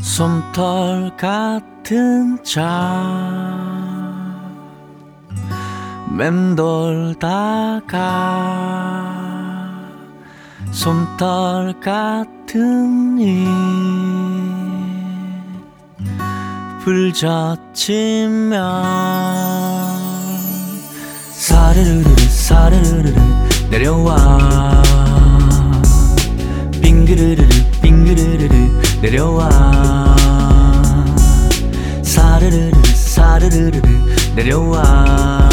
솜털 같은 자. 맴돌다가 솜털 같은 이 불젖치면 사르르르 사르르르 내려와. 빙그르르르 빙그르르르 내려와. 사르르르 사르르르 내려와.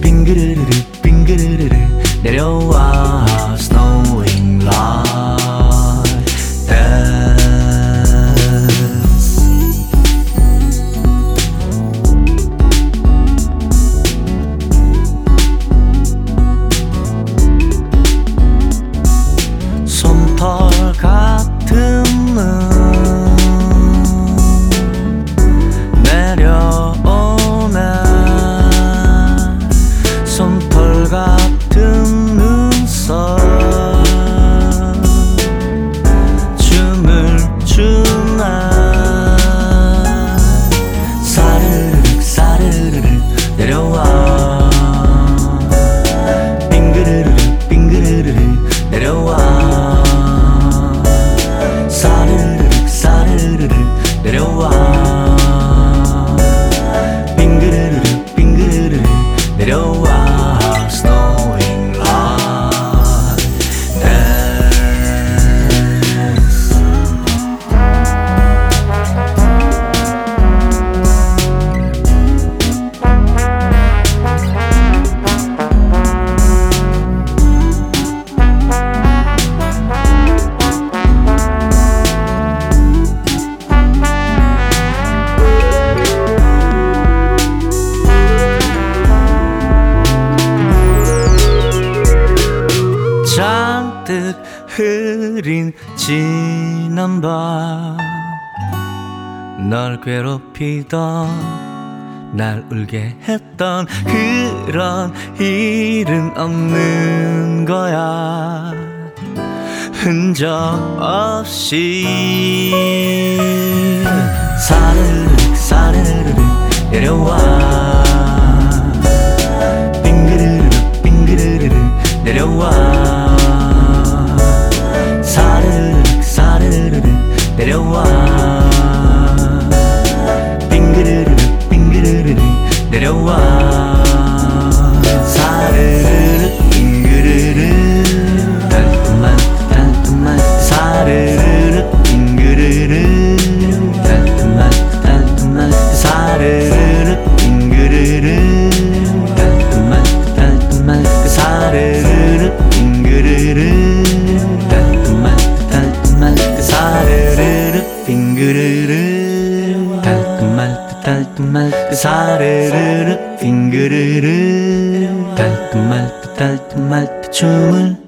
빙그르르르 빙그르르르 내려와. Snowing love 괴롭히던 날 울게 했던 그런 일은 없는 거야. 흔적 없이. 사르르 사르르 내려와. 빙그르르 빙그르르 내려와. 사르르 사르르 내려와. 내려와 사르르 이르르 따뜻한 따뜻한 사르 사르르르 빙그르르 달뜻말뜻 달뜻말뜻 춤을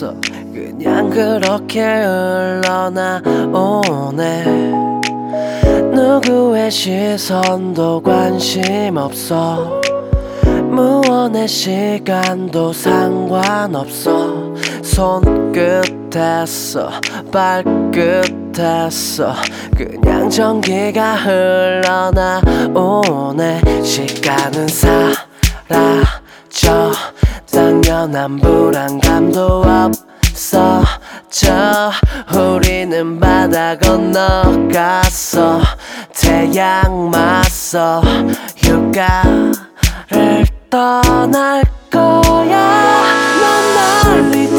없어. 그냥 그렇게 흘러나오네. 누구의 시선도 관심 없어. 무언의 시간도 상관없어. 손끝에서 발끝에서 그냥 전기가 흘러나오네. 시간은 사라져. 당연한 불안감도 없어. 저 우리는 바다 건너갔어. 태양 맞서 휴가를 떠날 거야. 넌날 믿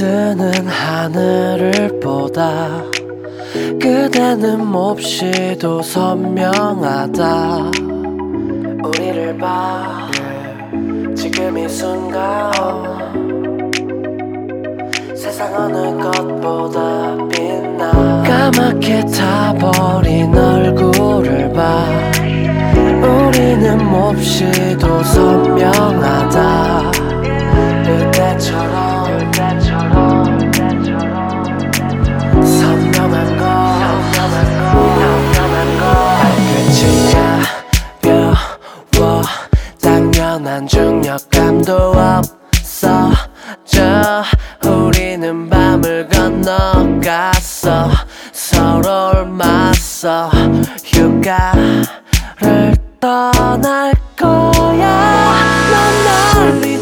뜨는 하늘을 보다 그대는 몹시도 선명하다. 우리를 봐. 지금 이 순간 세상 어느 것보다 빛나. 까맣게 타버린 얼굴을 봐. 우리는 몹시도 선명하다. 뛰어난 중력감도 없어. 저 우리는 밤을 건너갔어. 서로를 맞서 휴가를 떠날 거야? 넌날 믿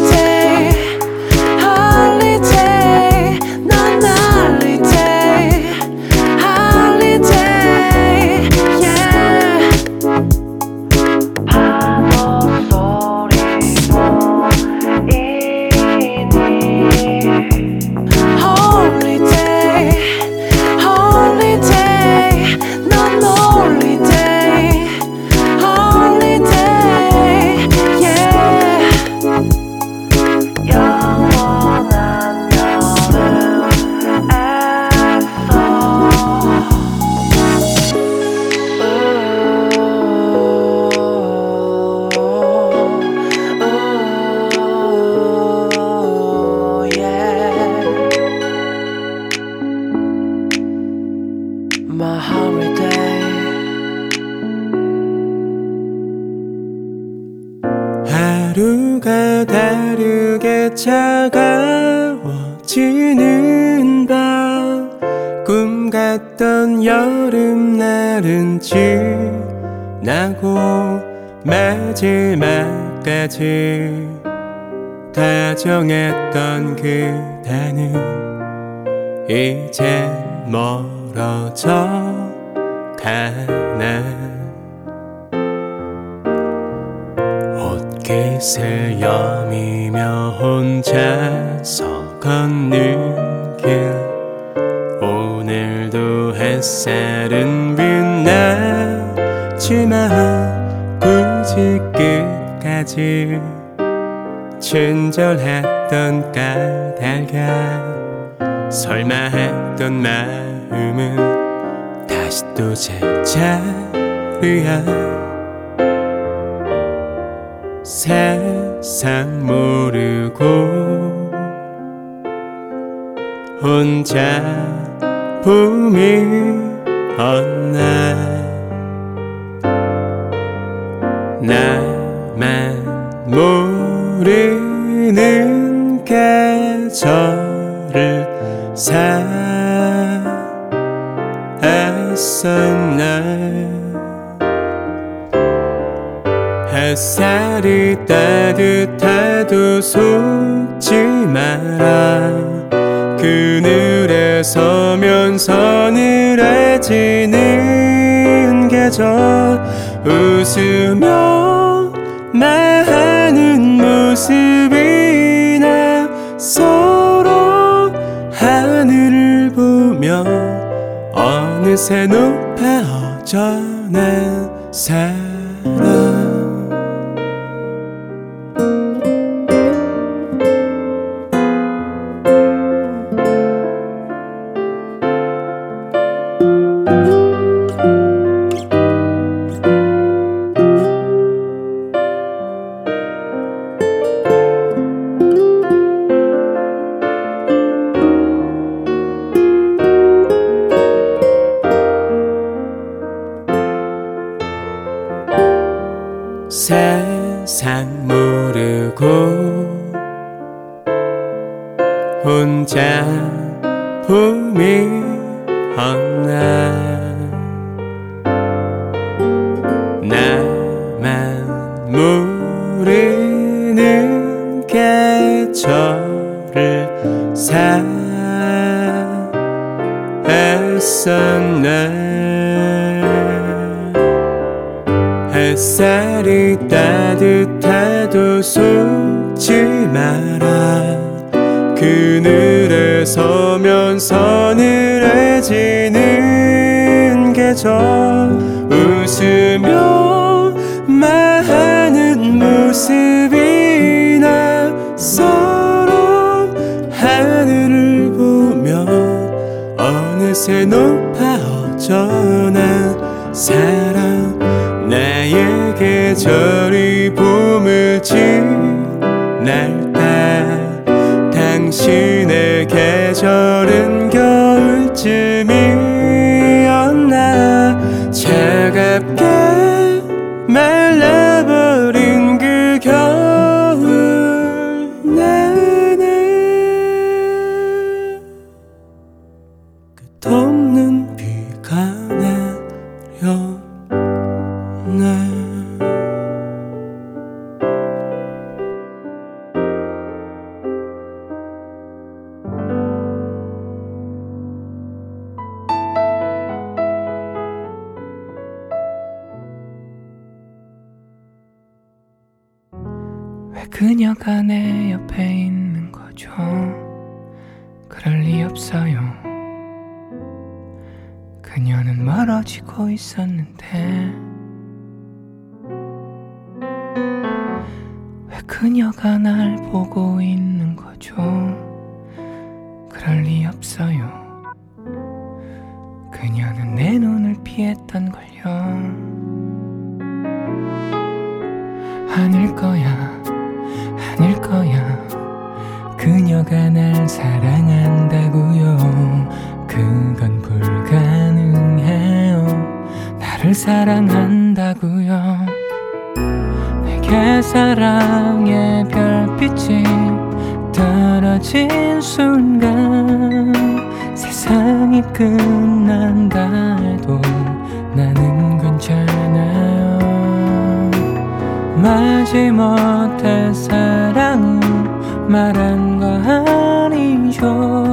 지나고 마지막까지 다정했던 그대는 이제 멀어져 가네 옷깃을 여미며 혼자서 걷는 길 오늘도 햇살은 빛나 지만 굳이 끝까지 친절했던 까닭가 설마 했던 마음은 다시 또 제자리야. 세상 모르고 혼자 봄이 온날 나만 모르는 계절을 살았었날 햇살이 따뜻해도 속지 마라 그늘에 서면 서 늘해지는 계절. 웃으며 말하는 모습이 나 서로 하늘을 보며 어느새 높아져 난사 세상 모르고 혼자 봄이 온날 나만 모르는 계절을 살았었날 햇살 마라 그늘에 서면 서 늘해지는 계절. 웃으며 말하는 모습이 나 서로 하늘을 보며 어느새 높 그녀는 멀어지고 있었는데 왜 그녀가 날 보고 있는 거죠? 그럴 리 없어요. 그녀는 내 눈을 피했던 걸요. 아닐 거야 아닐 거야. 그녀가 날 사랑한다고요. 그건 불 나를 사랑한다고요. 내게 사랑의 별빛이 떨어진 순간 세상이 끝난다 해도 나는 괜찮아요. 마지못해 사랑은 말한 거 아니죠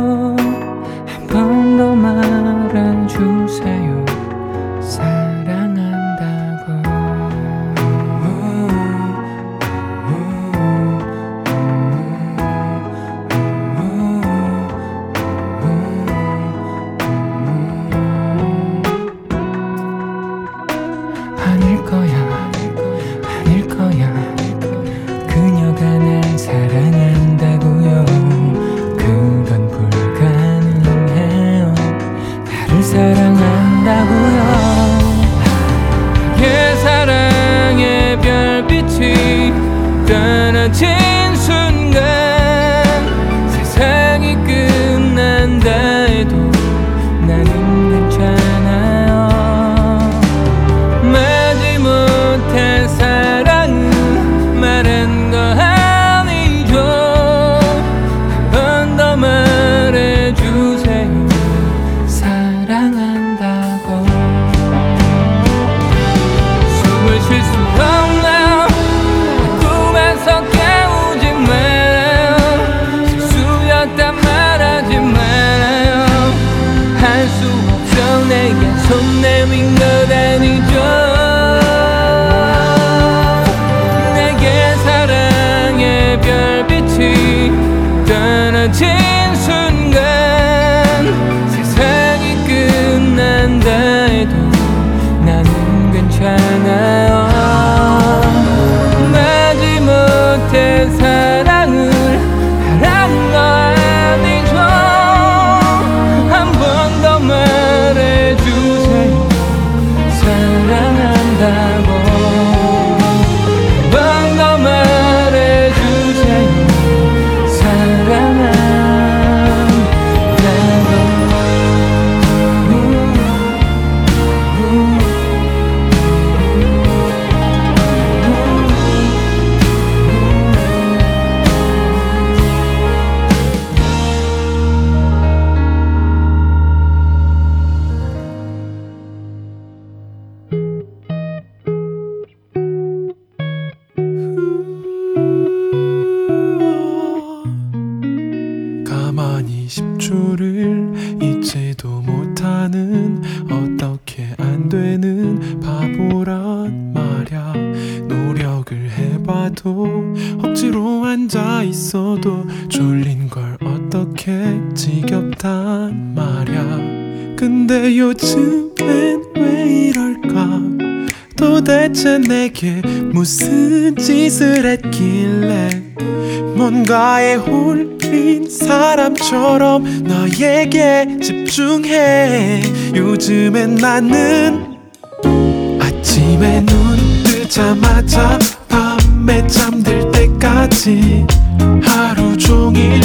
근데 요즘엔 왜 이럴까? 도대체 내게 무슨 짓을 했길래? 뭔가에 홀린 사람처럼 너에게 집중해. 요즘엔 나는 아침에 눈 뜨자마자 밤에 잠들 때까지 하루 종일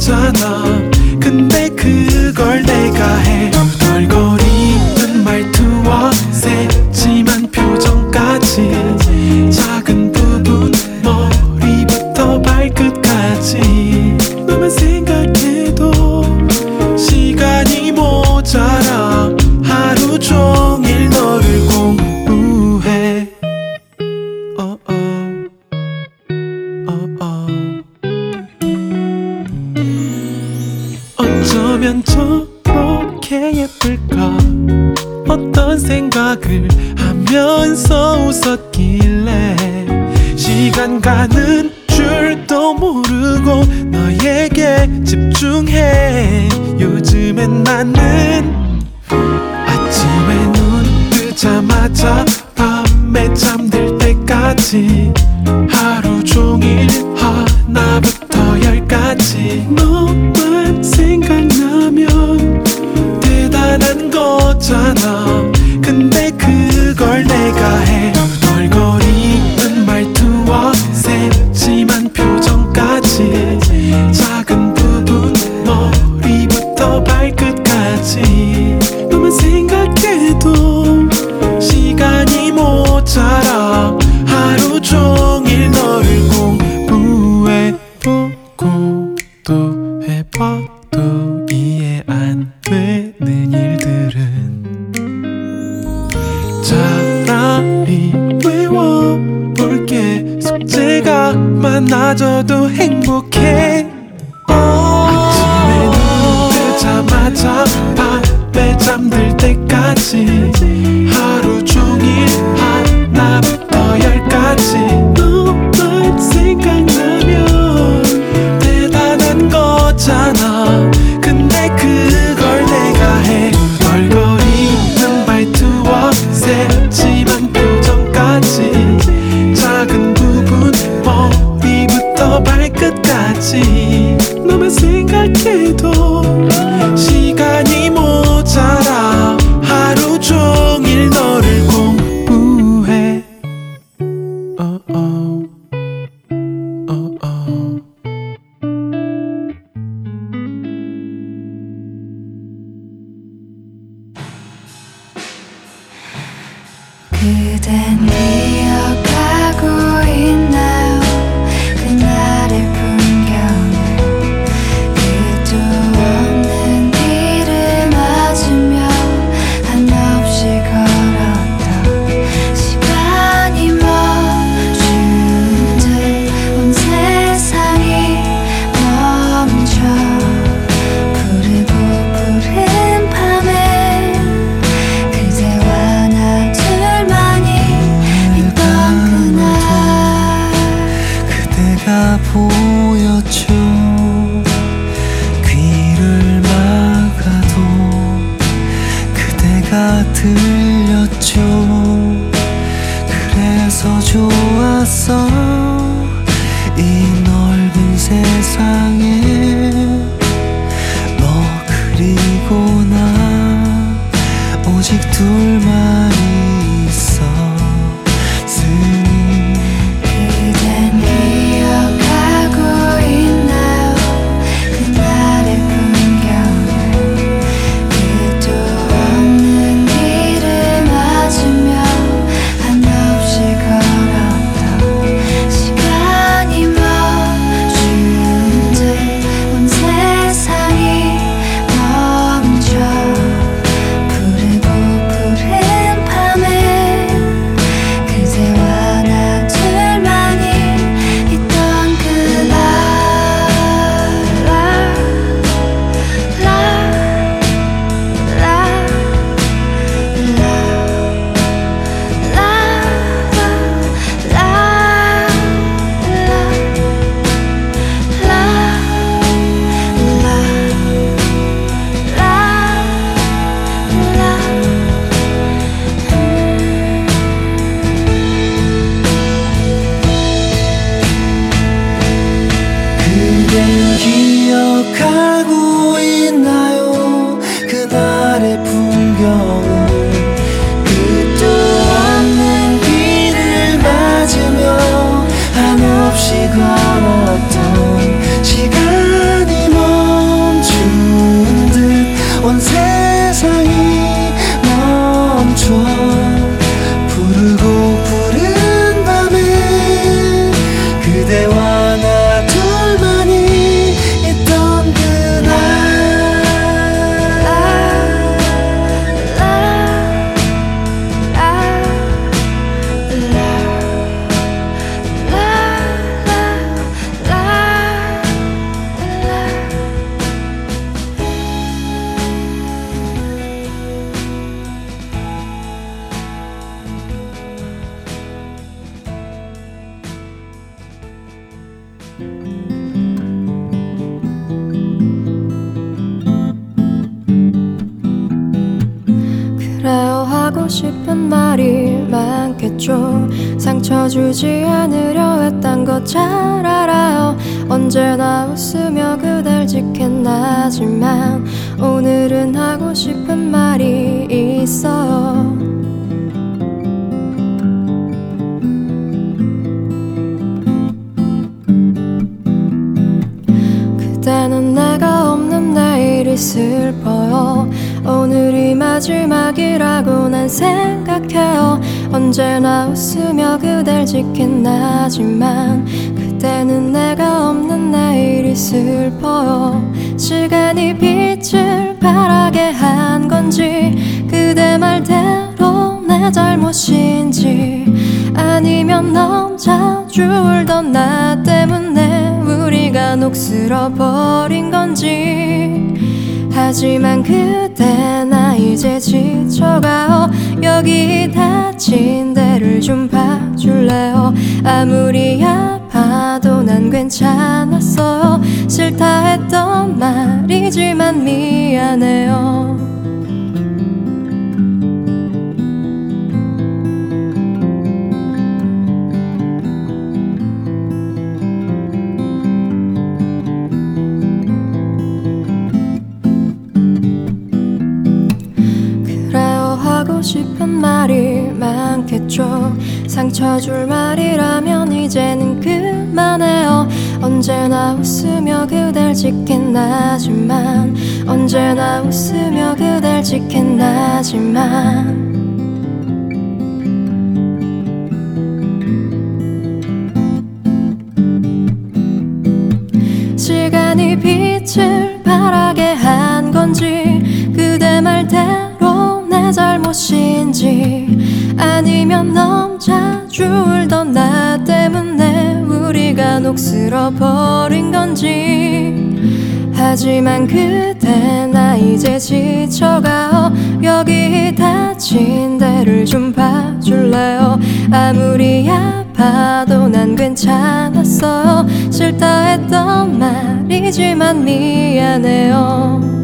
거잖아. 근데 그걸 내가 해 me, no me singa quieto. 내가 보여줘 그댈 지킨다지만 오늘은 하고 싶은 말이 있어요 그때는 내가 없는 내일이 슬퍼요. 오늘이 마지막이라고 난 생각해요. 언제나 웃으며 그댈 지킨다지만 그때는 내가 없는 내일이 슬퍼요 시간이 빛을 바라게 한 건지 그대 말대로 내 잘못인지 아니면 자주 울던 나 때문에 우리가 녹슬어 버린 건지. 하지만 그때 나 이제 지쳐가요 여기 다친 데를 좀 봐줄래요? 아무리 아 말이지만 미안해요. 그래요. 하고 싶은 말이 많겠죠. 상처 줄 말 지킨다지만 언제나 웃으며 그댈 지킨다지만 하지만 그때 나 이제 지쳐가요 여기 다친 데를 좀 봐줄래요? 아무리 아파도 난 괜찮았어요. 싫다 했던 말이지만 미안해요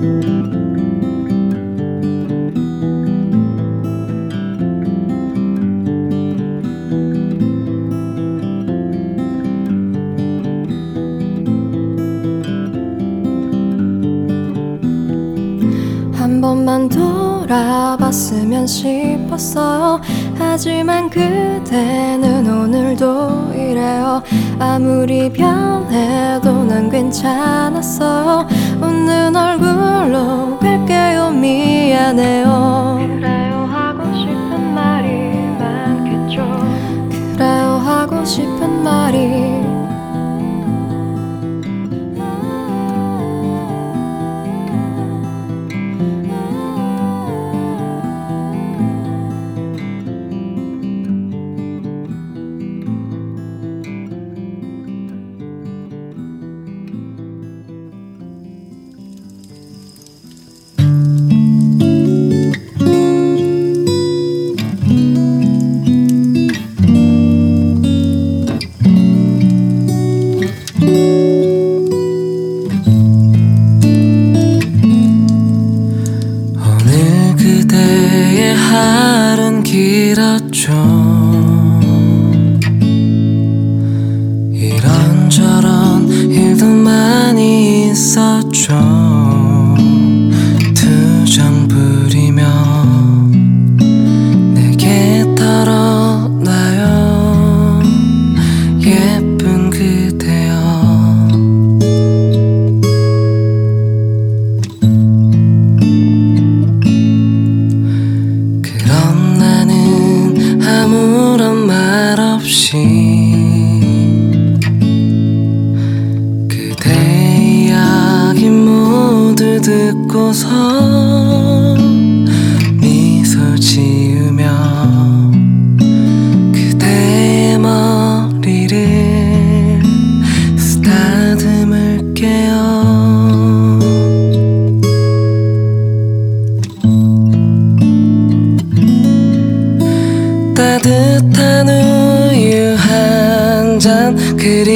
싶었어요. 하지만 그대는 오늘도 이래요. 아무리 변해도 난 괜찮았어요. 웃는 얼굴로 갈게요. 미안해요. 그래요. 하고 싶은 말이 많겠죠. 그래요. 하고 싶은 말이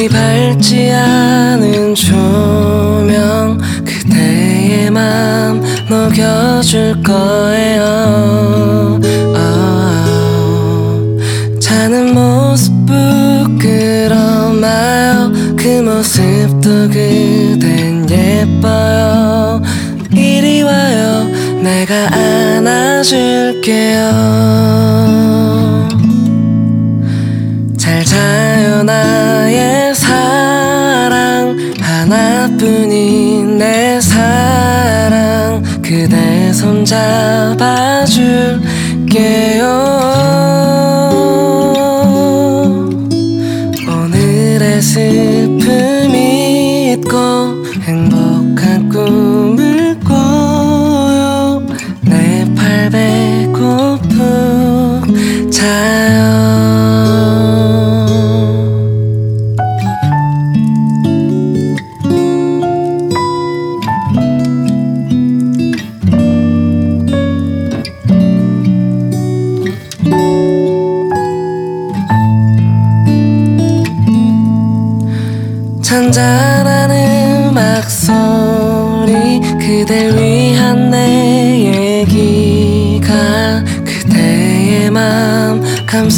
밝지 않은 조명 그대의 맘 녹여줄 거예요. 어, 자는 모습 부끄러마요. 그 모습도 그댄 예뻐요. 이리 와요. 내가 안아줄게요 잡아줄게요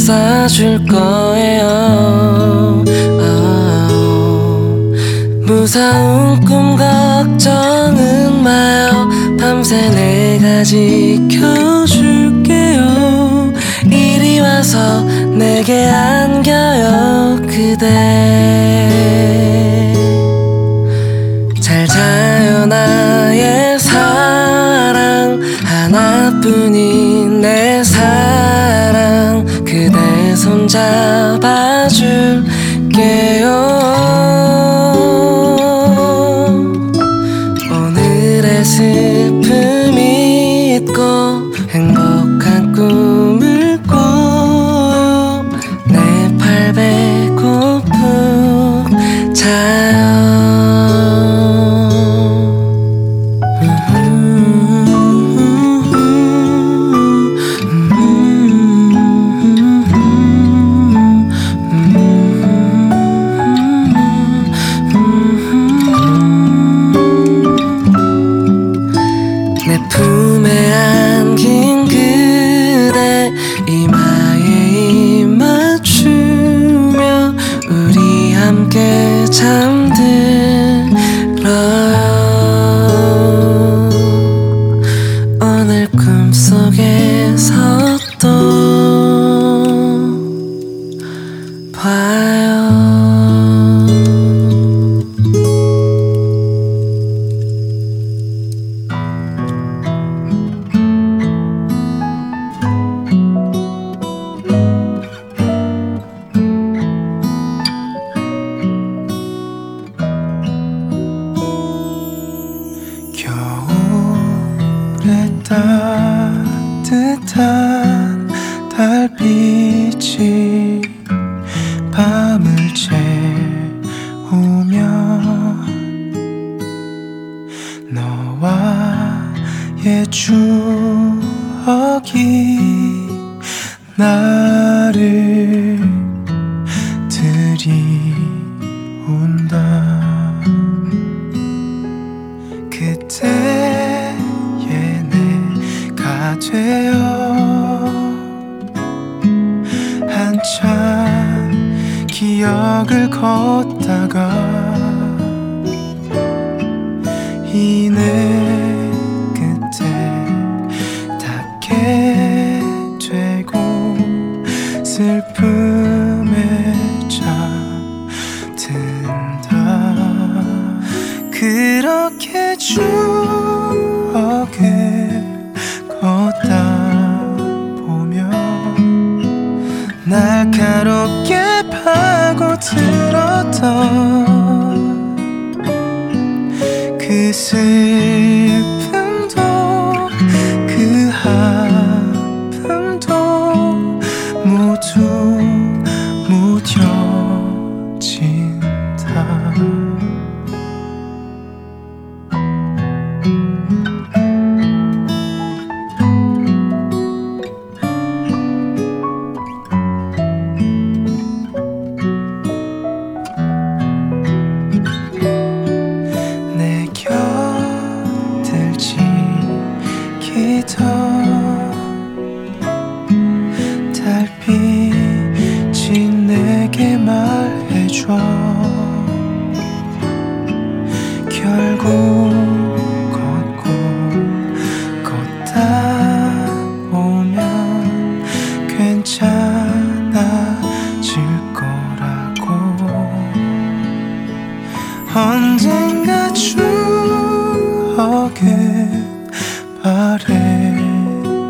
싸줄 거예요. 어, 무서운 꿈 걱정은 마요. 밤새 내가 지켜줄게요. 이리 와서 내게 안겨요 그대. 잘 자요 나의 사랑. 하나뿐인 내 사랑 손 잡아줄게요. 오늘의 슬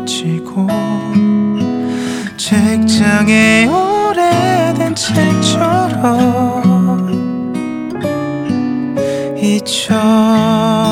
펼치고 책장에 오래된 책처럼 잊혀지고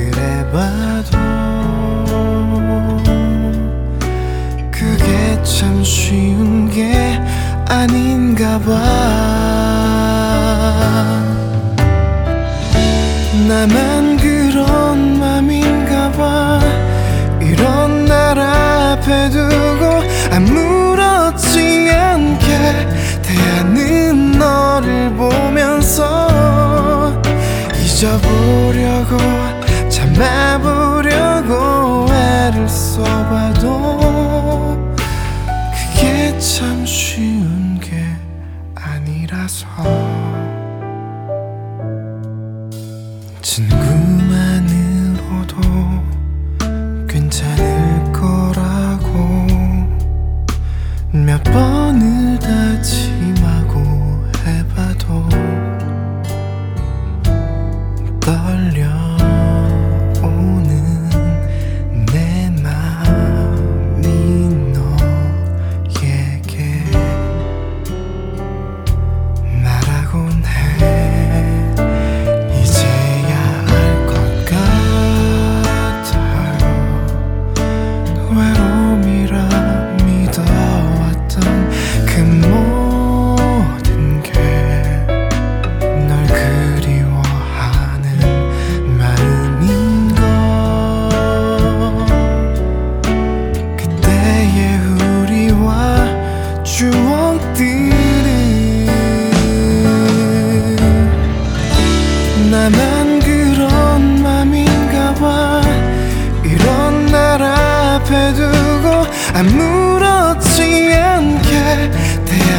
그래봐도 그게 참 쉬운 게 아닌가 봐. 나만 그런 맘인가 봐. 이런 날 앞에 두고 아무렇지 않게 대하는 너를 보면서 잊어보려고 봐보려고 애를 써봐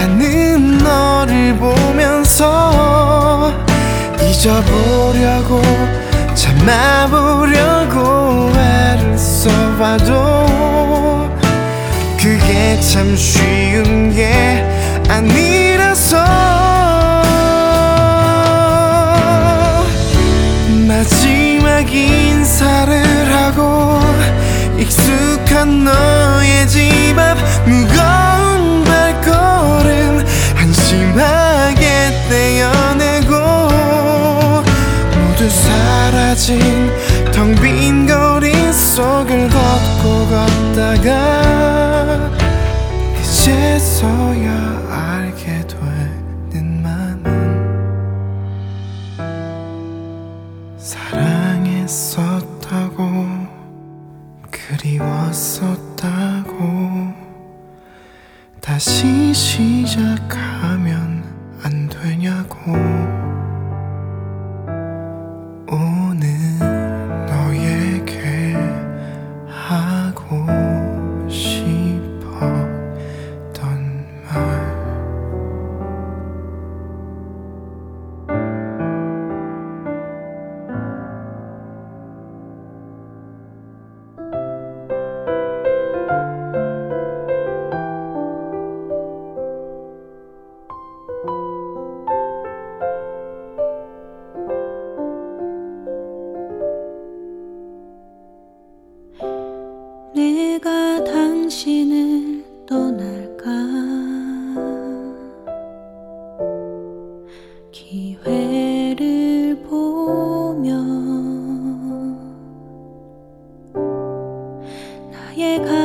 나는 너를 보면서 잊어보려고 참아보려고 애를 써봐도 그게 참 쉬운 게 아니라서. 나의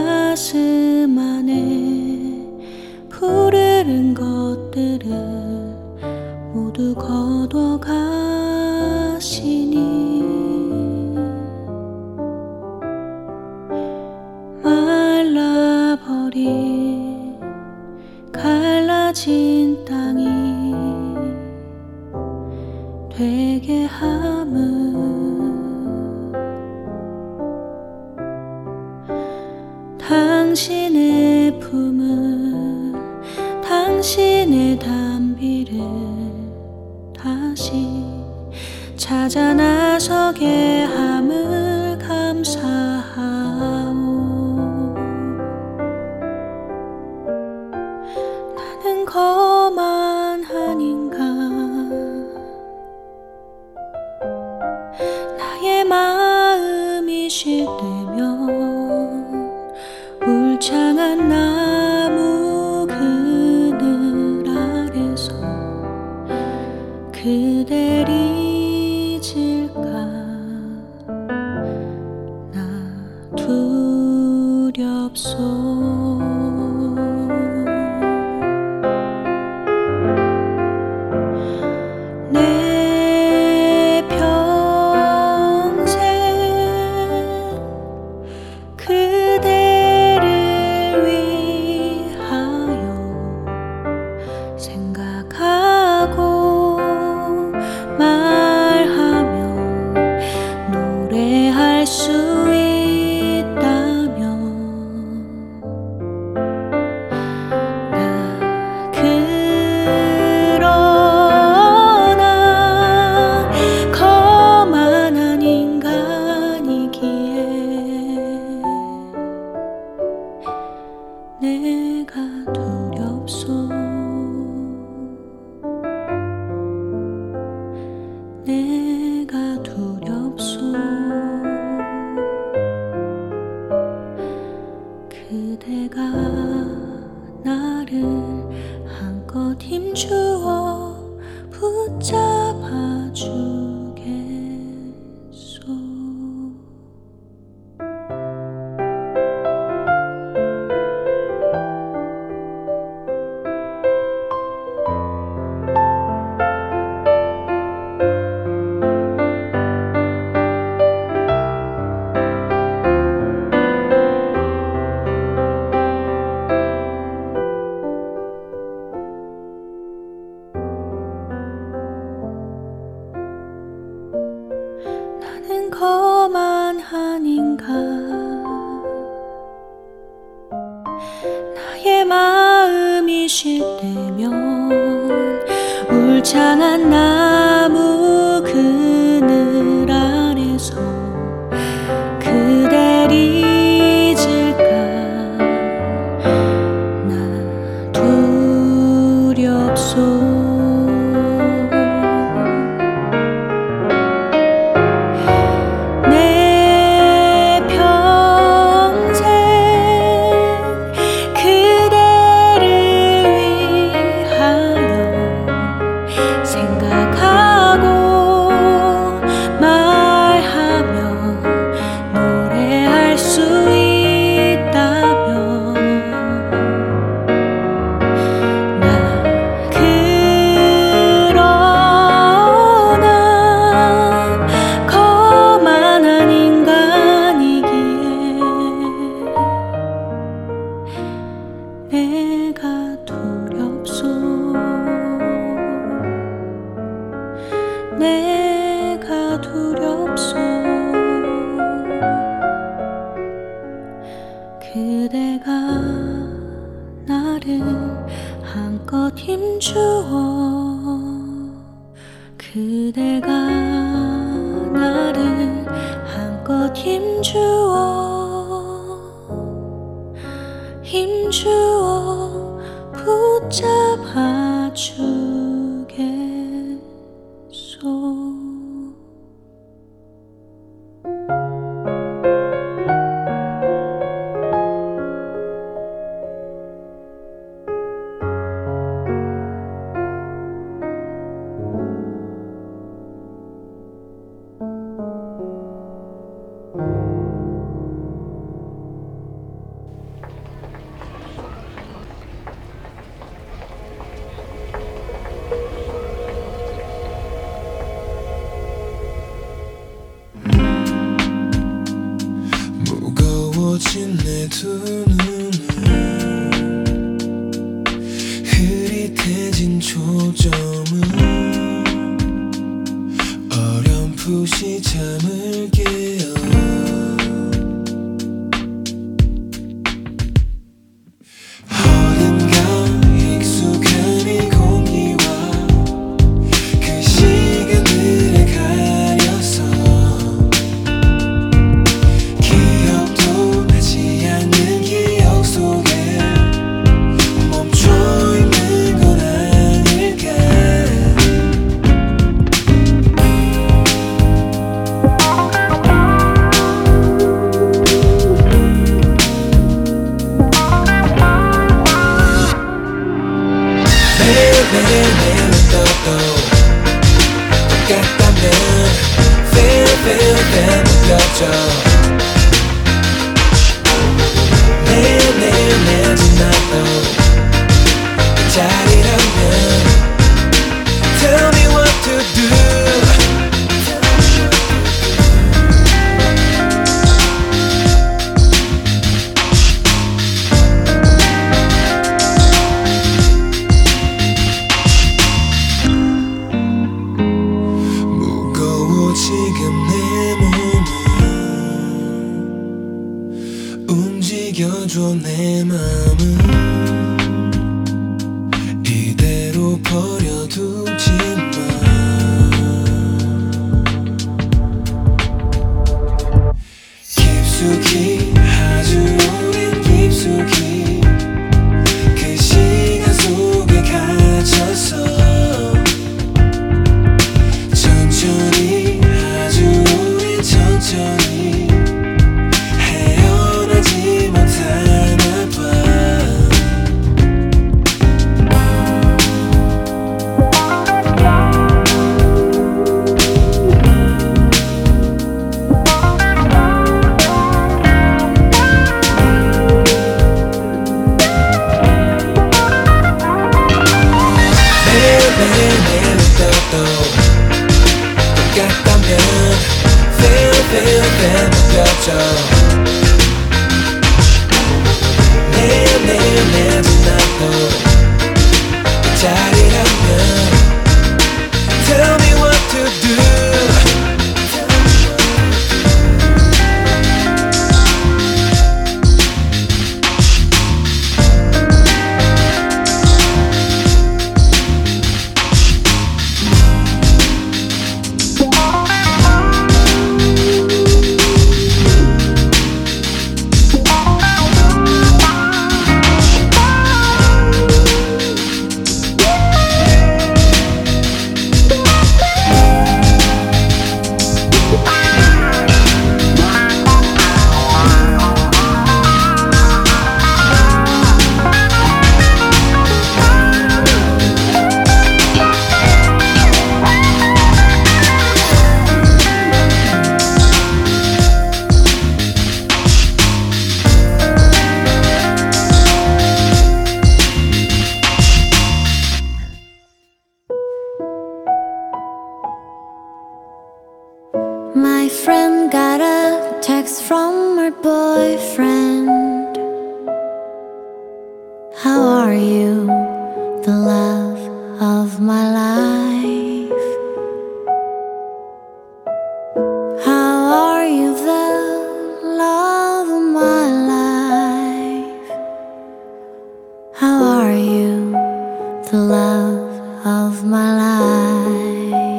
love of my life?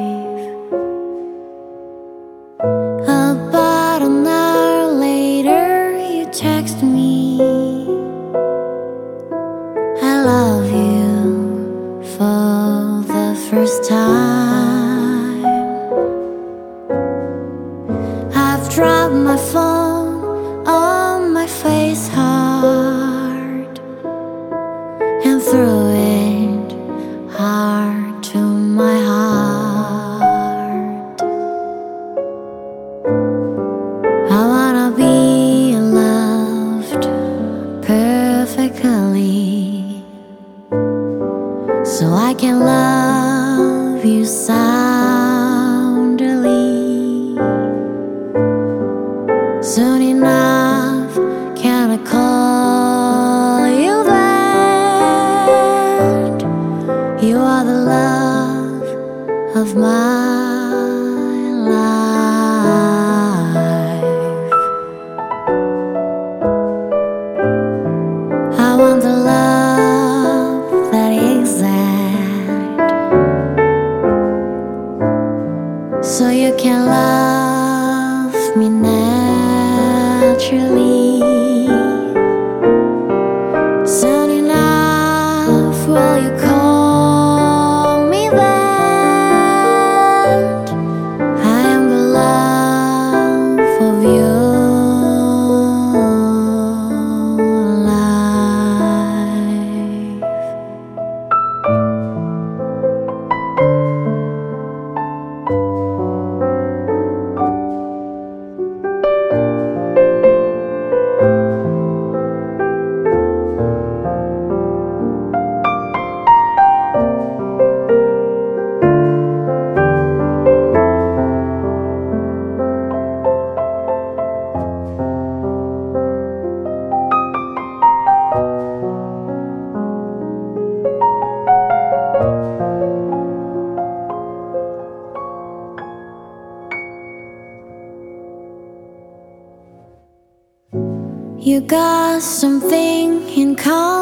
Something in common